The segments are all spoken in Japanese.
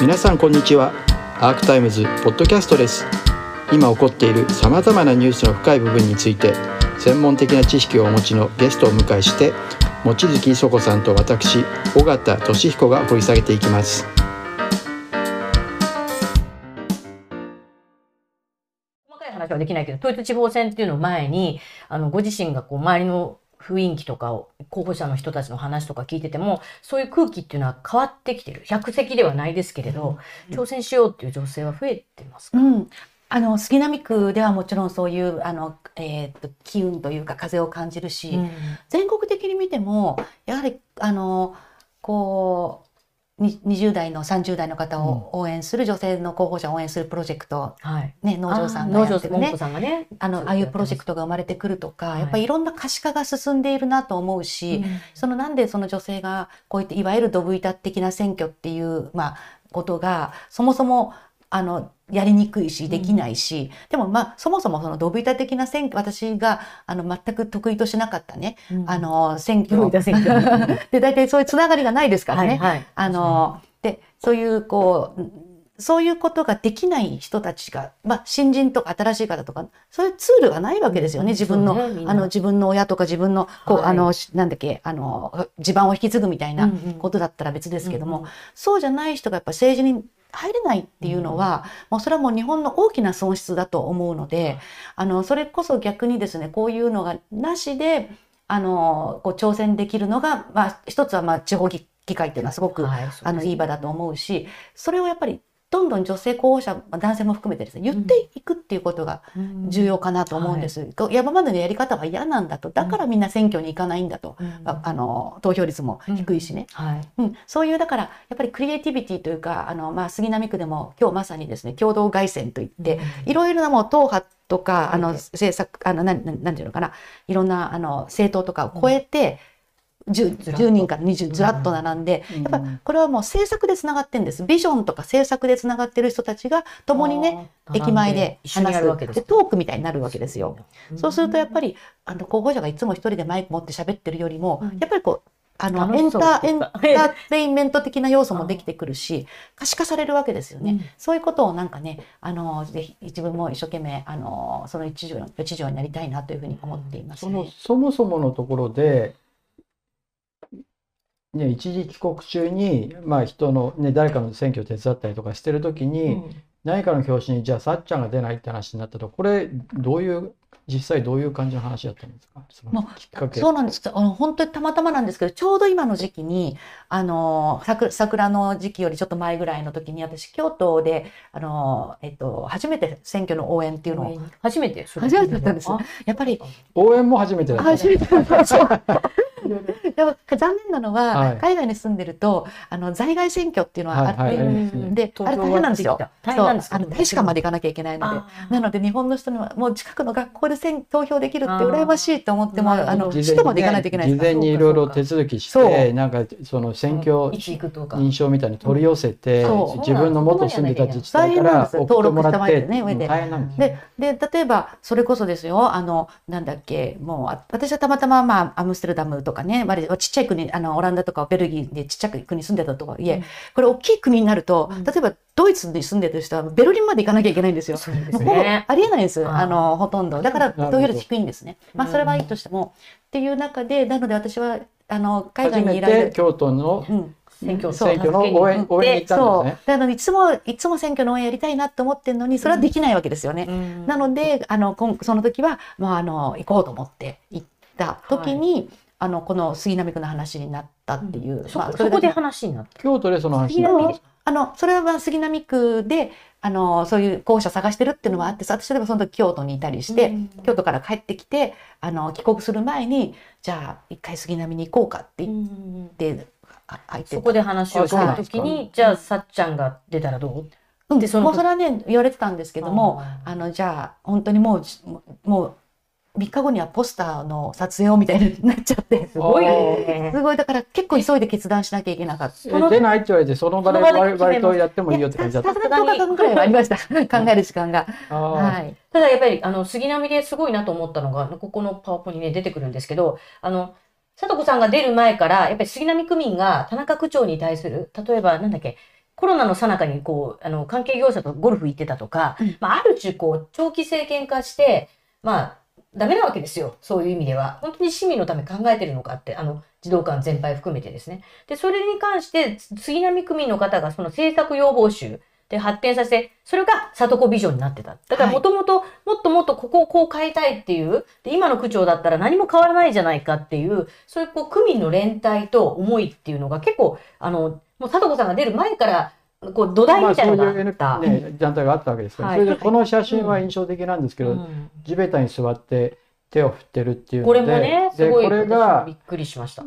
皆さんこんにちは。アークタイムズポッドキャストです。今起こっているさまざまなニュースの深い部分について専門的な知識をお持ちのゲストを迎えして望月磯子さんと私尾形俊彦が掘り下げていきます。細かい話はできないけど統一地方選っていうのを前にあのご自身がこう周りの雰囲気とかを候補者の人たちの話とか聞いててもそういう空気っていうのは変わってきてる。百席ではないですけれど、挑戦しようっていう女性は増えてますか、うん、あの杉並区ではもちろんそういうあの、えー、と機運というか風を感じるし、うん。全国的に見てもやはりあのこうに20代の30代の方を応援する、女性の候補者を応援するプロジェクト、はい、ね、農場さんがやってるね。ね。あのああいうプロジェクト、トが生まれてくるとか、はい。やっぱりいろんな可視化が進んでいるなと思うし、うん。そのなんでその女性がこういったいわゆるドブ板的な選挙っていう、まあ、ことがそもそもあのやりにくいしできないし、でもまあそもそもそのドブ板的な選挙私があの全く得意としなかったね、うん。あの選挙。選挙。で大体そういうつながりがないですからね。はいはい、あのでそういうこうそういうことができない人たちが、まあ、新人とか新しい方とかそういうツールがないわけですよね、自分の,、ねあの自分の親とか自分のこう、はい。あのしなんだっけあの地盤を引き継ぐみたいなうんうん。ことだったら別ですけども、うんうん。そうじゃない人がやっぱ政治に入れないっていうのは、もうそれはもう日本の大きな損失だと思うので、あのそれこそ逆にですねこういうのがなしであのこう挑戦できるのが、まあ、一つはまあ地方議議会っていうのはすごく、はいあのいい場だと思うしそれをやっぱりどんどん女性候補者、男性も含めてですね、言っていくっていうことが重要かなと思うんです。うんはい、山までのやり方は嫌なんだと、だからみんな選挙に行かないんだと、うん、あの投票率も低いしね、うん。はい、うん、そういうだからやっぱりクリエイティビティというか、あのまあ杉並区でも今日まさにですね、共同凱旋といって、いろいろなもう党派とか、あの政策、あの何て言うのかな、いろんなあの政党とかを超えて、うん。10, 人から20ずらっと並んで、やっぱこれはもう政策でつながってるんです。ビジョンとか政策でつながってる人たちが共にね駅前で話すでトークみたいになるわけですよ。そうするとやっぱりあの候補者がいつも一人でマイク持って喋ってるよりも、やっぱりこうあのエンターエンターテインメント的な要素もできてくるし可視化されるわけですよね、そういうことをなんかねあのぜひ自分も一生懸命あのその一条一条になりたいなというふうに思っています、ね、そのそもそものところでね、一時帰国中に、まあ、人の、ね、誰かの選挙を手伝ったりとかしてる時に、何かの表紙にじゃあさっちゃんが出ないって話になったとこれどういう実際どういう感じの話だったんですか？そのもきっかけそうなんです。あの本当にたまたまなんですけどちょうど今の時期にあの桜桜の時期よりちょっと前ぐらいの時に私京都であの、えっと、初めて選挙の応援っていうのを初めてそれ初めてだったんですあやっぱり応援も初めてだった初めてなんですよでも残念なのは、はい。海外に住んでるとあの在外選挙っていうのはあって、はい。はいうんであれ大変なんですよ。大変なんですあの大使館まで行かなきゃいけないので。なので日本の人にはもう近くの学校で選投票できるって羨ましいと思ってもあの事前に首都まで行かないといけないですから。事前にいろいろ手続きしてなんかその選挙認証みたいに取り寄せて、そう。自分の元住んでた自治体から大変なんです送ってもらって、登録した前で。ね上で大変なんですでで例えばそれこそですよあのなんだっけもうあ私はたまたま、まあ、アムステルダムとかね割とちっちゃい国あのオランダとかベルギーでちっちゃい国住んでたとはいえ、うん。これ大きい国になると、うん。例えばドイツに住んでる人はベルリンまで行かなきゃいけないんですよ。そうですね。ありえないです、あのほとんど。だから投票率低いんですね。まあうん。それはいいとしても、っていう中でなので私はあの海外にいられる。て京都のうん。選挙選挙の応援応援に行ったんそうですね。だからいつもいつも選挙の応援やりたいなって思ってるのにそれはできないわけですよね。うん。なのであの今その時は、まあ、あの行こうと思って行った時に、あのこの杉並区の話になったっていう、そまあ、そこで話になった。京都でその話杉並であのそれはまあ杉並区であのそういう候補者探してるっていうのはあってさ私例えばその時京都にいたりして、うん。京都から帰ってきてあの帰国する前にじゃあ一回杉並に行こうかって言って、あ入ってそこで話をした時にじゃあさっちゃんが出たらどう？うん。でそのもうそれはね言われてたんですけどもあのじゃあ本当にもうもう3日後にはポスターの撮影をみたいになっちゃってすごいねすごいだから結構急いで決断しなきゃいけなかった。え出ないって言われてその場でその場で割割とやってもいいよって感じだった。さすがに10日間ぐらいはありました考える時間が。はい。ただやっぱりあの杉並ですごいなと思ったのがここのパワポにね出てくるんですけどあの貞子さんが出る前からやっぱり杉並区民が田中区長に対する例えばなんだっけコロナの最中にこう、あの、関係業者とゴルフ行ってたとか、うんまあ、ある種こう、長期政権化して、まあ、ダメなわけですよ。そういう意味では。本当に市民のため考えてるのかって、あの、児童館全般含めてですね。で、それに関して、つ杉並区民の方がその政策要望集で発展させて、それが里子ビジョンになってた。だからはいもともと、もっともっとここをこう変えたいっていう、で、今の区長だったら何も変わらないじゃないかっていう、そういうこう区民の連帯と思いっていうのが結構、あの、もう里子さんが出る前から、こう土台みたいなのがあそういうった。ね、団体があったわけですから、はいそれでこの写真は印象的なんですけど、うん地べたに座って手を振ってるっていうのこでれもね、すでごいこれがびっくりしました。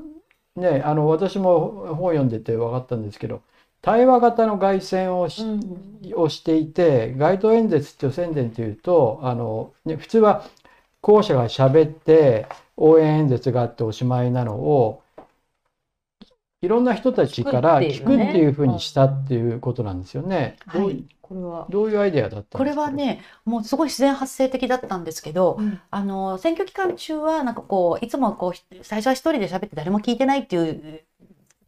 ねあの私も本読んでて分かったんですけど対話型の凱旋をし,、をしていて街頭演説と宣伝というとあの、ね、普通は候補者が喋って応援演説があっておしまいなのをいろんな人たちから聞聞くっていうふうにしたっていうことなんですよね。はい。これは。どういうアイデアだったこれはねもうすごい自然発生的だったんですけど、うん。あの選挙期間中はなんかこういつもこう最初は一人で喋って誰も聞いてないっていう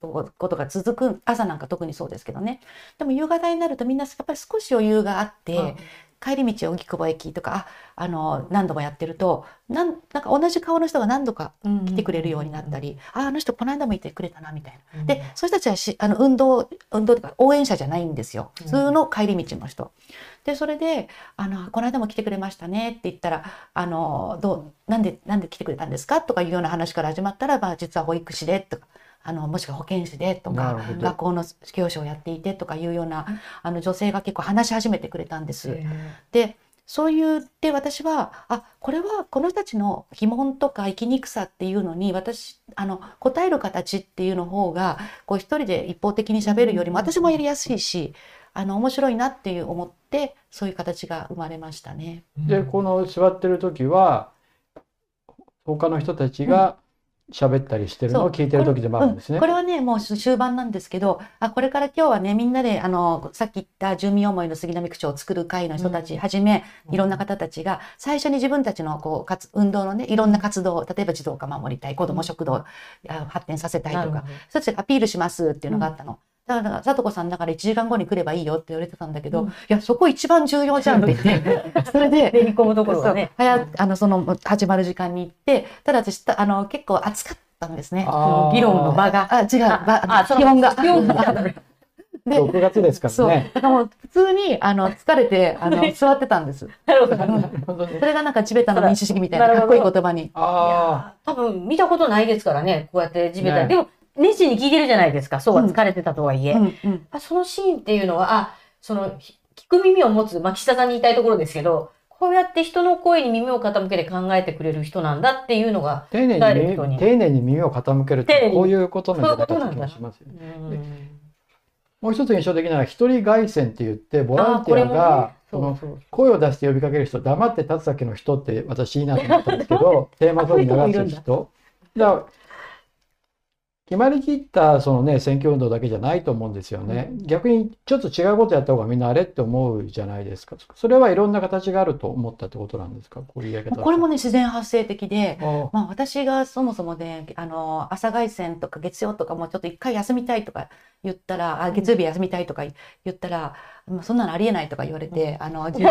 ことが続く朝なんか特にそうですけどね。でも夕方になるとみんなやっぱり少し余裕があって、帰り道荻窪駅とかああの何度もやってるとなんなんか同じ顔の人が何度か来てくれるようになったり、ああの人この間もいてくれたなみたいな。うんで、そういう人たちはしあの運動、運動とか応援者じゃないんですよ。うん普通の帰り道の人。で、それで、あの、この間も来てくれましたねって言ったら、あの、どう、なんで、なんで来てくれたんですかとかいうような話から始まったら、まあ、実は保育士でとか、あの、もしくは保健師でとか、学校の教師をやっていてとかいうような、あの、女性が結構話し始めてくれたんです。でそういうで私はあこれはこの人たちの疑問とか生きにくさっていうのに私あの答える形っていうの方がこう一人で一方的に喋るよりもうん私もやりやすいしあの面白いなっていう思ってそういう形が生まれましたね。でこの座ってる時は他の人たちが喋ったりしてるのを聞いてる時でもあるんですね。うん。こ。れはねもう終盤なんですけどあこれから今日はねみんなであのさっき言った住民思いの杉並区長を作る会の人たちはじめ、いろんな方たちが最初に自分たちのこう活運動のねいろんな活動例えば児童館守りたい子ども食堂あ発展させたいとかそっちでアピールしますっていうのがあったの。だから、だから聡子さんだから1時間後に来ればいいよって言われてたんだけど、うんいや、そこ一番重要じゃんって言って、それで、練り込むところがね。早あの、その、始まる時間に行って、ただ私、たあの、結構暑かったんですね。議論の場が。あ、違う、ばあ、その気温が。気温が。で6月ですからそう。ね。だからもう、普通に、あの、疲れて、あの、座ってたんです。なるほど。それがなんかチベタの民主主義みたいなかっこいい言葉に。あ多分見たことないですからね、こうやって地べた。でも、熱心に聞いてるじゃないですか。そうは疲れてたとはいえ。うんうん。あそのシーンっていうのは、あ、その、ひ聞く耳を持つ、まあ、岸田さんに言いたいところですけど、こうやって人の声に耳を傾けて考えてくれる人なんだっていうのが、ー丁寧にに丁寧に耳を傾けるってこういうことなんじゃないかそういうことなんだ。って気がしますよね。うん。もう一つ印象的なのは一人凱旋って言ってボランティアが声を出して呼びかける人黙って立つだけの人って私いいなと思ったんですけど テーマソング流す人。だ。から決まりきったそのね選挙運動だけじゃないと思うんですよね、逆にちょっと違うことやった方がみんなあれって思うじゃないですか。それはいろんな形があると思ったってことなんですか？こういうやり方。これもね、自然発生的で、あまあ、私がそもそもね、あの、朝凱旋とか月曜とかもちょっと一回休みたいとか言ったら、あ月曜日休みたいとか言ったら、まあ、そんなのありえないとか言われて、あの、11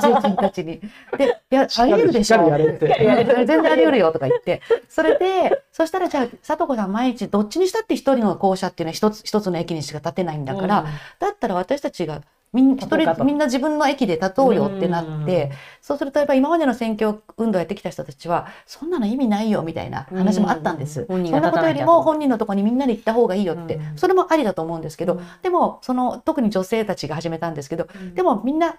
11日たちに。で、いや、ありえるでしょ。全然あり得るよとか言って。それで、そしたらじゃあ、佐藤子さん毎日どっちにしたって一人の校舎っていうのは一つ、一つの駅にしか立てないんだから、だったら私たちがみん一人みんな自分の駅で立とうよってなって、うんそうするとやっぱり今までの選挙運動やってきた人たちはそんなの意味ないよみたいな話もあったんです。そんなことよりも本人のところにみんなで行った方がいいよって、うんそれもありだと思うんですけど、うん。でもその特に女性たちが始めたんですけど、うん。でもみんな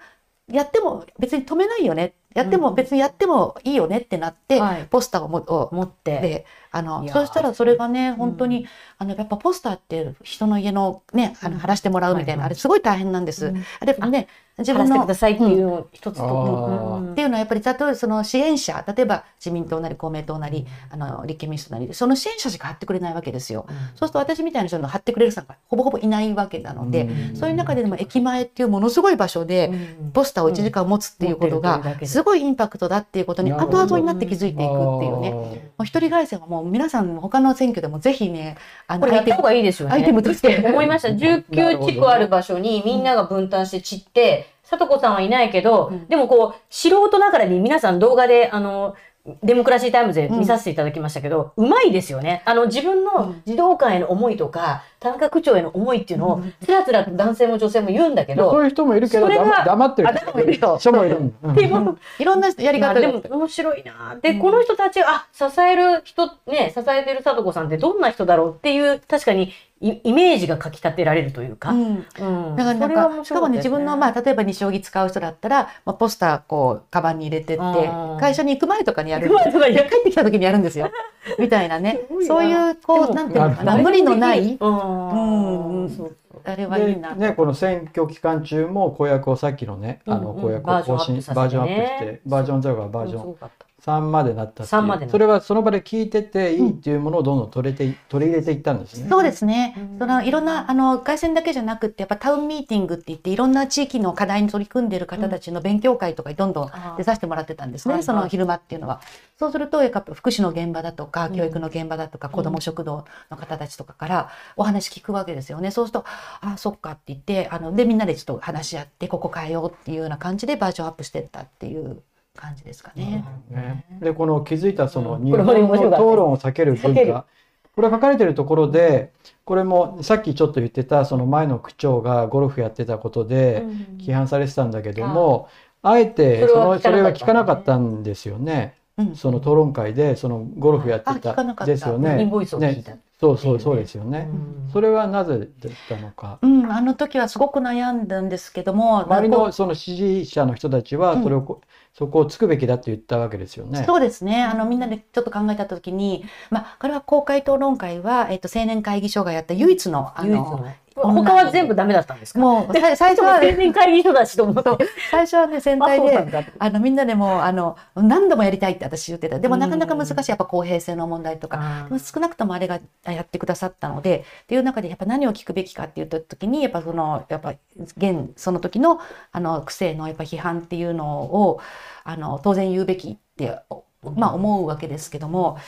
やっても別に止めないよね。やっても別にやってもいいよねってなって、はい。ポスターをもを持って。であのそうしたらそれがねん。本当に、あのやっぱポスターって人の家のねあうん。の貼らしてもらうみたいな、あれすごい大変なんです。うん。あれね自自分分ののくださいっていうのを一つと、うん。うん。っていうのはやっぱり例えばその支援者例えば自民党なり公明党なりあの立憲民主党なりその支援者しか貼ってくれないわけですよ。そうすると私みたいな人の貼ってくれる人がほぼほぼいないわけなので、うん。そういう中ででも駅前っていうものすごい場所で、うん。ポスターを1時間持つっていうことがすごいインパクトだっていうことに後々になって気づいていくっていうね。もう一人街宣はもう皆さん他の選挙でもぜひね、あこれやった方がいいですよね。アイテムとして。思いました。19地区ある場所にみんなが分担して散って、さとこさんはいないけど、うん。でもこう、素人ながらに皆さん動画で、あの、デモクラシータイムズで見させていただきましたけど、うまいですよね。あの、自分の児童館への思いとか、田中区長への思いっていうのを、つらつらと男性も女性も言うんだけど、そういう人もいるけどそれが黙黙ってる。あ黙ってる人人もいる。でも、いろんなやり方でも面白いな。で、この人たちあ支える人ね支えてるさとこさんってどんな人だろうっていう確かにイイメージがかきたてられるというか、うんうん。だからなんそれはかし面白かもね自分のまあ例えば西将棋使う人だったら、まあ、ポスターこうカバンに入れてってうん。会社に行く前とかにやる。行く前とかにやる。帰ってきた時にやるんですよ。みたいなね。そういうこうなんていうのかな。無理のないうん。うんそうあれはいいでなね、この選挙期間中も公約をさっきのね、あの公約を更新、バージョンアップして、バージョン0がバージョン3までなったってい3までそれはその場で聞いてていいっていうものをどんどん取れてい取り入れていったんですね。そうですねうん。そのいろんなあの外線だけじゃなくってやっぱタウンミーティングって言っていろんな地域の課題に取り組んでいる方たちの勉強会とかにどんどん出させてもらってたんですね。その昼間っていうのは。そうするとやっぱ福祉の現場だとかうん教育の現場だとか、子ども食堂の方たちとかからお話聞くわけですよね。そうするとあそっかって言ってあのでみんなでちょっと話し合ってここ変えようっていうような感じでバージョンアップしてったっていう感じですかね。ね、でこの気づいたそのうん。日本の討論を避ける文化。これ書かれてるところでこれもさっきちょっと言ってたその前の区長がゴルフやってたことで批判されてたんだけども、あえてそのそれは聞かなかったんですよね。うん。その討論会でそのゴルフやってあ聞かなかた。ですよね。インボイスを聞いた。ねそうそうそうですよね。うんそれはなぜだったのか。うん、あの時はすごく悩んだんですけども、周りのその支持者の人たちはそれをこ、そこをつくべきだって言ったわけですよね。そうですね。あの、みんなでちょっと考えたときに、まあ、これは公開討論会は、えっと、青年会議所がやった唯一の、あの、他は全部ダメだったんですか？もう、さ最初は、青年会議所だしと思って。最初はね、全体で、あの、みんなでもう、あの、何度もやりたいって私言ってた。でも、うん。なかなか難しい。やっぱ公平性の問題とか。あでも少なくともあれがやってくださったので。っていう中でやっぱ何を聞くべきかっていう時にやっぱそのやっぱ現その時のあの区政のやっぱ批判っていうのをあの当然言うべきってまあ思うわけですけども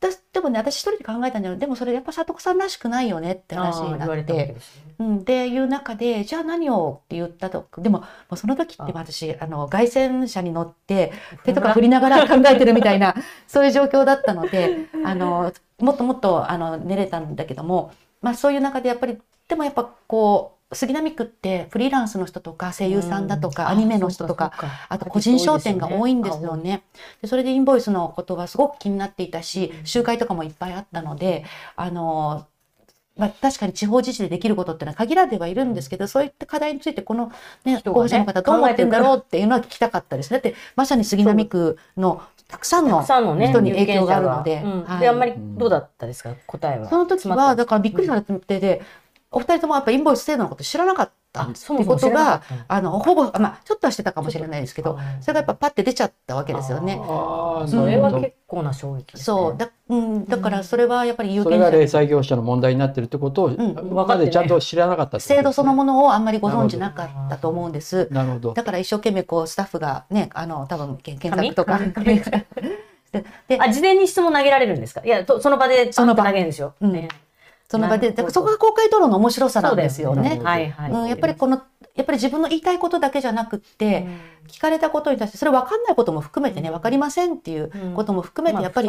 だでもね私一人で考えたんだけどでもそれやっぱ里子さんらしくないよねって話に言なって。ね。うん、っていう中でじゃあ何をって言ったとでももうその時って私あの凱旋車に乗って手とか振りながら考えてるみたいな そういう状況だったのであのもっともっとあの寝れたんだけども、まあ、そういう中でやっぱりでもやっぱこう杉並区ってフリーランスの人とか声優さんだとか、うん。アニメの人とかあと個人商店が多いんですよね。でそれでインボイスのことはすごく気になっていたしうん。集会とかもいっぱいあったのであの、まあ、確かに地方自治でできることっていうのは限られてはいるんですけどそういった課題についてこの、ね、候補者の方どう思ってんだろうっていうのは聞きたかったです。だってまさに杉並区のたくさんたの人に影響があるのではい。であんまりどうだったですか？答えは。その時はだからびっくりされてて、お二人ともやっぱインボイス制度のこと知らなかったっていうことがあのほぼまあちょっとはしてたかもしれないですけどそれがやっぱパッて出ちゃったわけですよね。ああ、それは結構な衝撃ね。そうだ,、うん、だからそれはやっぱり有それが零権者細業者の問題になってるってことを、ん。今までちゃんと知らなかったね。制度そのものをあんまりご存知なかったと思うんです。なるほど。だから一生懸命こうスタッフがねあの多分検索とか。でであ事前に質問投げられるんですか？いやとその場でその場。投げるんですよ、うん。ねその場でだからそこが公開討論の面白さなんですよね。そうだよ。はいはい、うん、やっぱりこのやっぱり自分の言いたいことだけじゃなくって、聞かれたことに対してそれ分かんないことも含めてね分かりませんっていうことも含めてやっぱり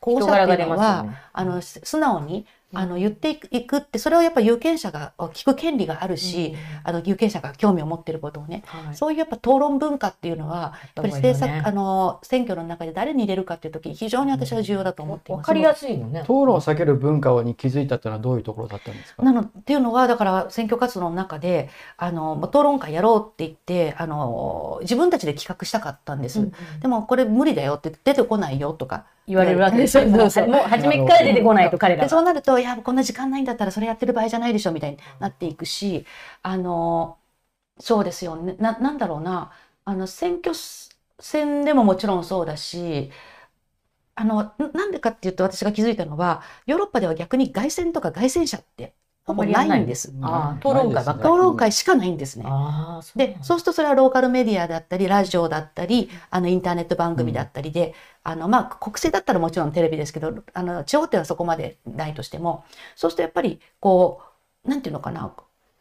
候補者っていうのは、あのす素直にあの言っていくってそれをやっぱ有権者が聞く権利があるし、あの有権者が興味を持っていることをね、そういうやっぱ討論文化っていうのはやっぱり政策、あの選挙の中で誰に入れるかっていう時に非常に私は重要だと思っています。わかりやすいのね。討論を避ける文化に気づいたっていうのはどういうところだったんですか？なのっていうのはだから選挙活動の中であのまあ討論会やろうって言ってあの自分たちで企画したかったんです。でもこれ無理だよって出てこないよとか言われるわけですよ。もう初めから出てこないと彼らでそうなるといやこんな時間ないんだったらそれやってる場合じゃないでしょみたいになっていくしあのそうですよ。ねななんだろうな。あの選挙戦でももちろんそうだしあのななんでかっていうと私が気づいたのはヨーロッパでは逆に凱旋とか凱旋者ってほぼないんです。あー討論会ばっかり討論会しかないんですね。で、そうするとそれはローカルメディアだったり、ラジオだったり、あのインターネット番組だったりで、あのまあ国政だったらもちろんテレビですけど、あの地方ってはそこまでないとしても、そうするとやっぱりこうなんていうのかな、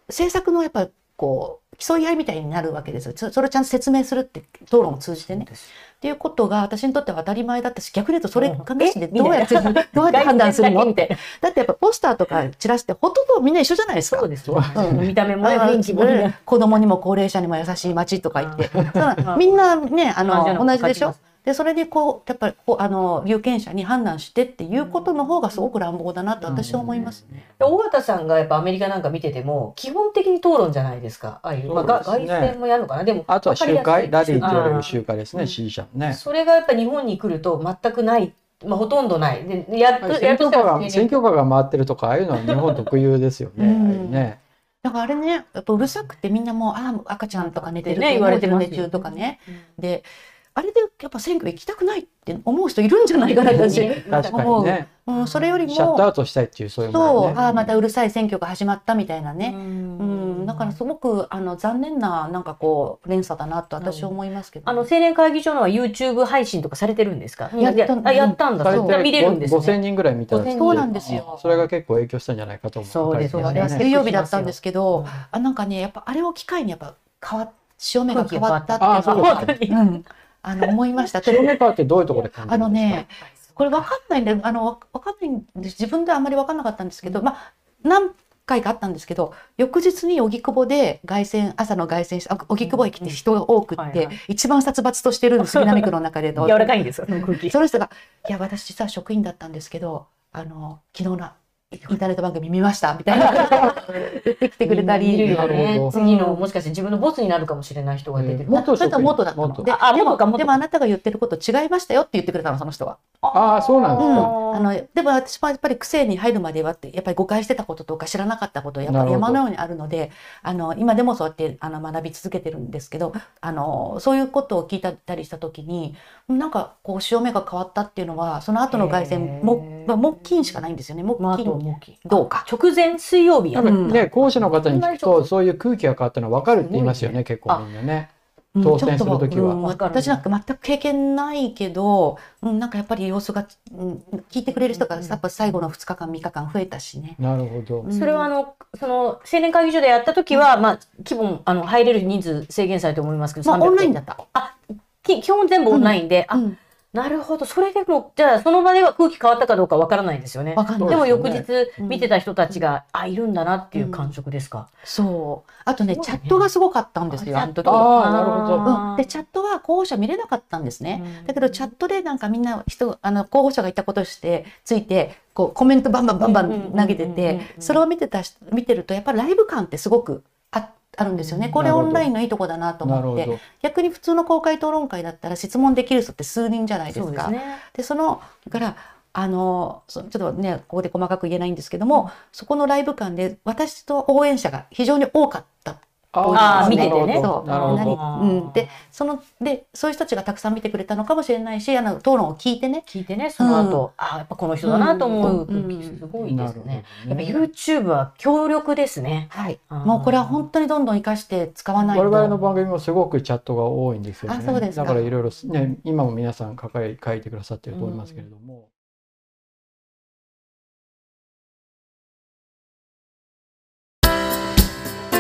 政策のやっぱりこう競い合いみたいになるわけですよ。そそれをちゃんと説明するって討論を通じてね。っていうことが私にとっては当たり前だったし、逆に言うとそれがなしでどうやって、どうやって判断するの？みったて。だってやっぱポスターとかチラシってほとんどみんな一緒じゃないですか。そうですよ。うん見た目もね、あ雰囲気もね。子供にも高齢者にも優しい街とか言って、みんなね、あの、の同じでしょ？で、それでこう、やっぱりあの、有権者に判断してっていうことの方がすごく乱暴だなと私は思いますね。で尾形さんがやっぱアメリカなんか見てても、基本的に討論じゃないですか。ああいう、まあ、外戦もやるのかな。でも、あとは集会ラリーって言われる集集会ですねうん支持者のねそれがやっぱ日本に来ると全くない。まあ、ほとんどない。で、やっと、選やっと挙カーが選挙カーが回ってるとかああいうのは日本特有ですよねうんああいうねだからあれね、やっぱうるさくてみんなもう、ああ、赤ちゃんとか寝てるね言われてますよ寝中とかね。で、あれでやっぱ選挙行きたくないって思う人いるんじゃないかな、私。確かにね。う。ん、それよりも、シャットアウトしたいっていうそういうもそう、ああ、またうるさい選挙が始まったみたいなね。ううん、だからすごくあの残念ななんかこう連鎖だなと私は思いますけど、あの青年会議所のは YouTube 配信とかされてるんですか？やったあ、やったんだ。う。見れるんです5000ね。人ぐらい見たら5000そうなんですよ。それが結構影響したんじゃないかと思う。そうです。よねあれは水曜日だったんですけど、うんあなんかねやっぱあれを機会にやっぱ変わ潮目が変わった。っていうのは本当に。うん、あの思いました。白目川ってどういうところで感じあのねこれわかんないんであのわわかんないんです自分ではあまりわかんなかったんですけど、まあ何回かあったんですけど翌日に荻窪で凱旋朝の凱旋しあ荻窪駅って人が多くって、うんはいはい一番殺伐としてるんです南区の中で の柔らかいんですよ。その空気。その人が「いや私実は職員だったんですけどあの昨日のインターネット番組見ました」みたいな言ってきてくれたり。ねほ。ど次のもしかして自分のボスになるかもしれない人が出てる。元職員それと元だったの。元でああでもでもあなたが言ってること違いましたよって言ってくれたのその人は。ああそうなんですうん、かあのでも私もやっぱり癖に入るまではってやっぱり誤解してたこととか知らなかったことやっぱり山のようにあるのであの今でもそうやってあの学び続けてるんですけどあのそういうことを聞いたりした時になんかこう潮目が変わったっていうのはその後の凱旋も、まあ、木金しかないんですよね木まあ、あと金もうどうか。直前水曜日やる。多分ね講師の方に聞くとそういう空気が変わったのは分かるって言いますよね結構。みんなね。当選する時は。うん私なんか全く経験ないけど、うん、なんかやっぱり様子が、うん、聞いてくれる人がうん。やっぱ最後の2日間3日間増えたしね。なるほど。うん。それはあの、その青年会議所でやった時は、まあ、規模、あの、入れる人数制限されて思いますけど、まあ、300オンラインだった。き基本全部オンラインで、あ、うんなるほど。それでも、じゃあ、その場では空気変わったかどうかわからないですよね。わかんないでも翌日うん見てた人たちが、あ、いるんだなっていう感触ですか？そう。あとね、ねチャットがすごかったんですよ、あの時。あーなるほどうん、で、チャットは候補者見れなかったんですね。うんだけど、チャットでなんかみんな人、あの、候補者が言ったことをして、ついて、こう、コメントバンバンバンバン投げてうんうんうんうんうんて、それを見てた人、見てると、やっぱりライブ感ってすごくああるんですよね。これオンラインのいいとこだなと思って。逆に普通の公開討論会だったら質問できる人って数人じゃないですか。そうですね。でそのだからあのそちょっとねここで細かく言えないんですけども、そこのライブ感で私と応援者が非常に多かった。あー見ててね。そう。なるほど。何？うん、でそのでそういう人たちがたくさん見てくれたのかもしれないしあの討論を聞いてね。聞いてね、その後、あやっぱこの人だなと思ううん。すごいですね。やっぱ YouTube は強力ですね。はい。もうこれは本当にどんどん生かして使わないと。我々の番組もすごくチャットが多いんですよね。あそうですか。だからいろいろね、今も皆さん書かれ書いてくださってると思いますけれども。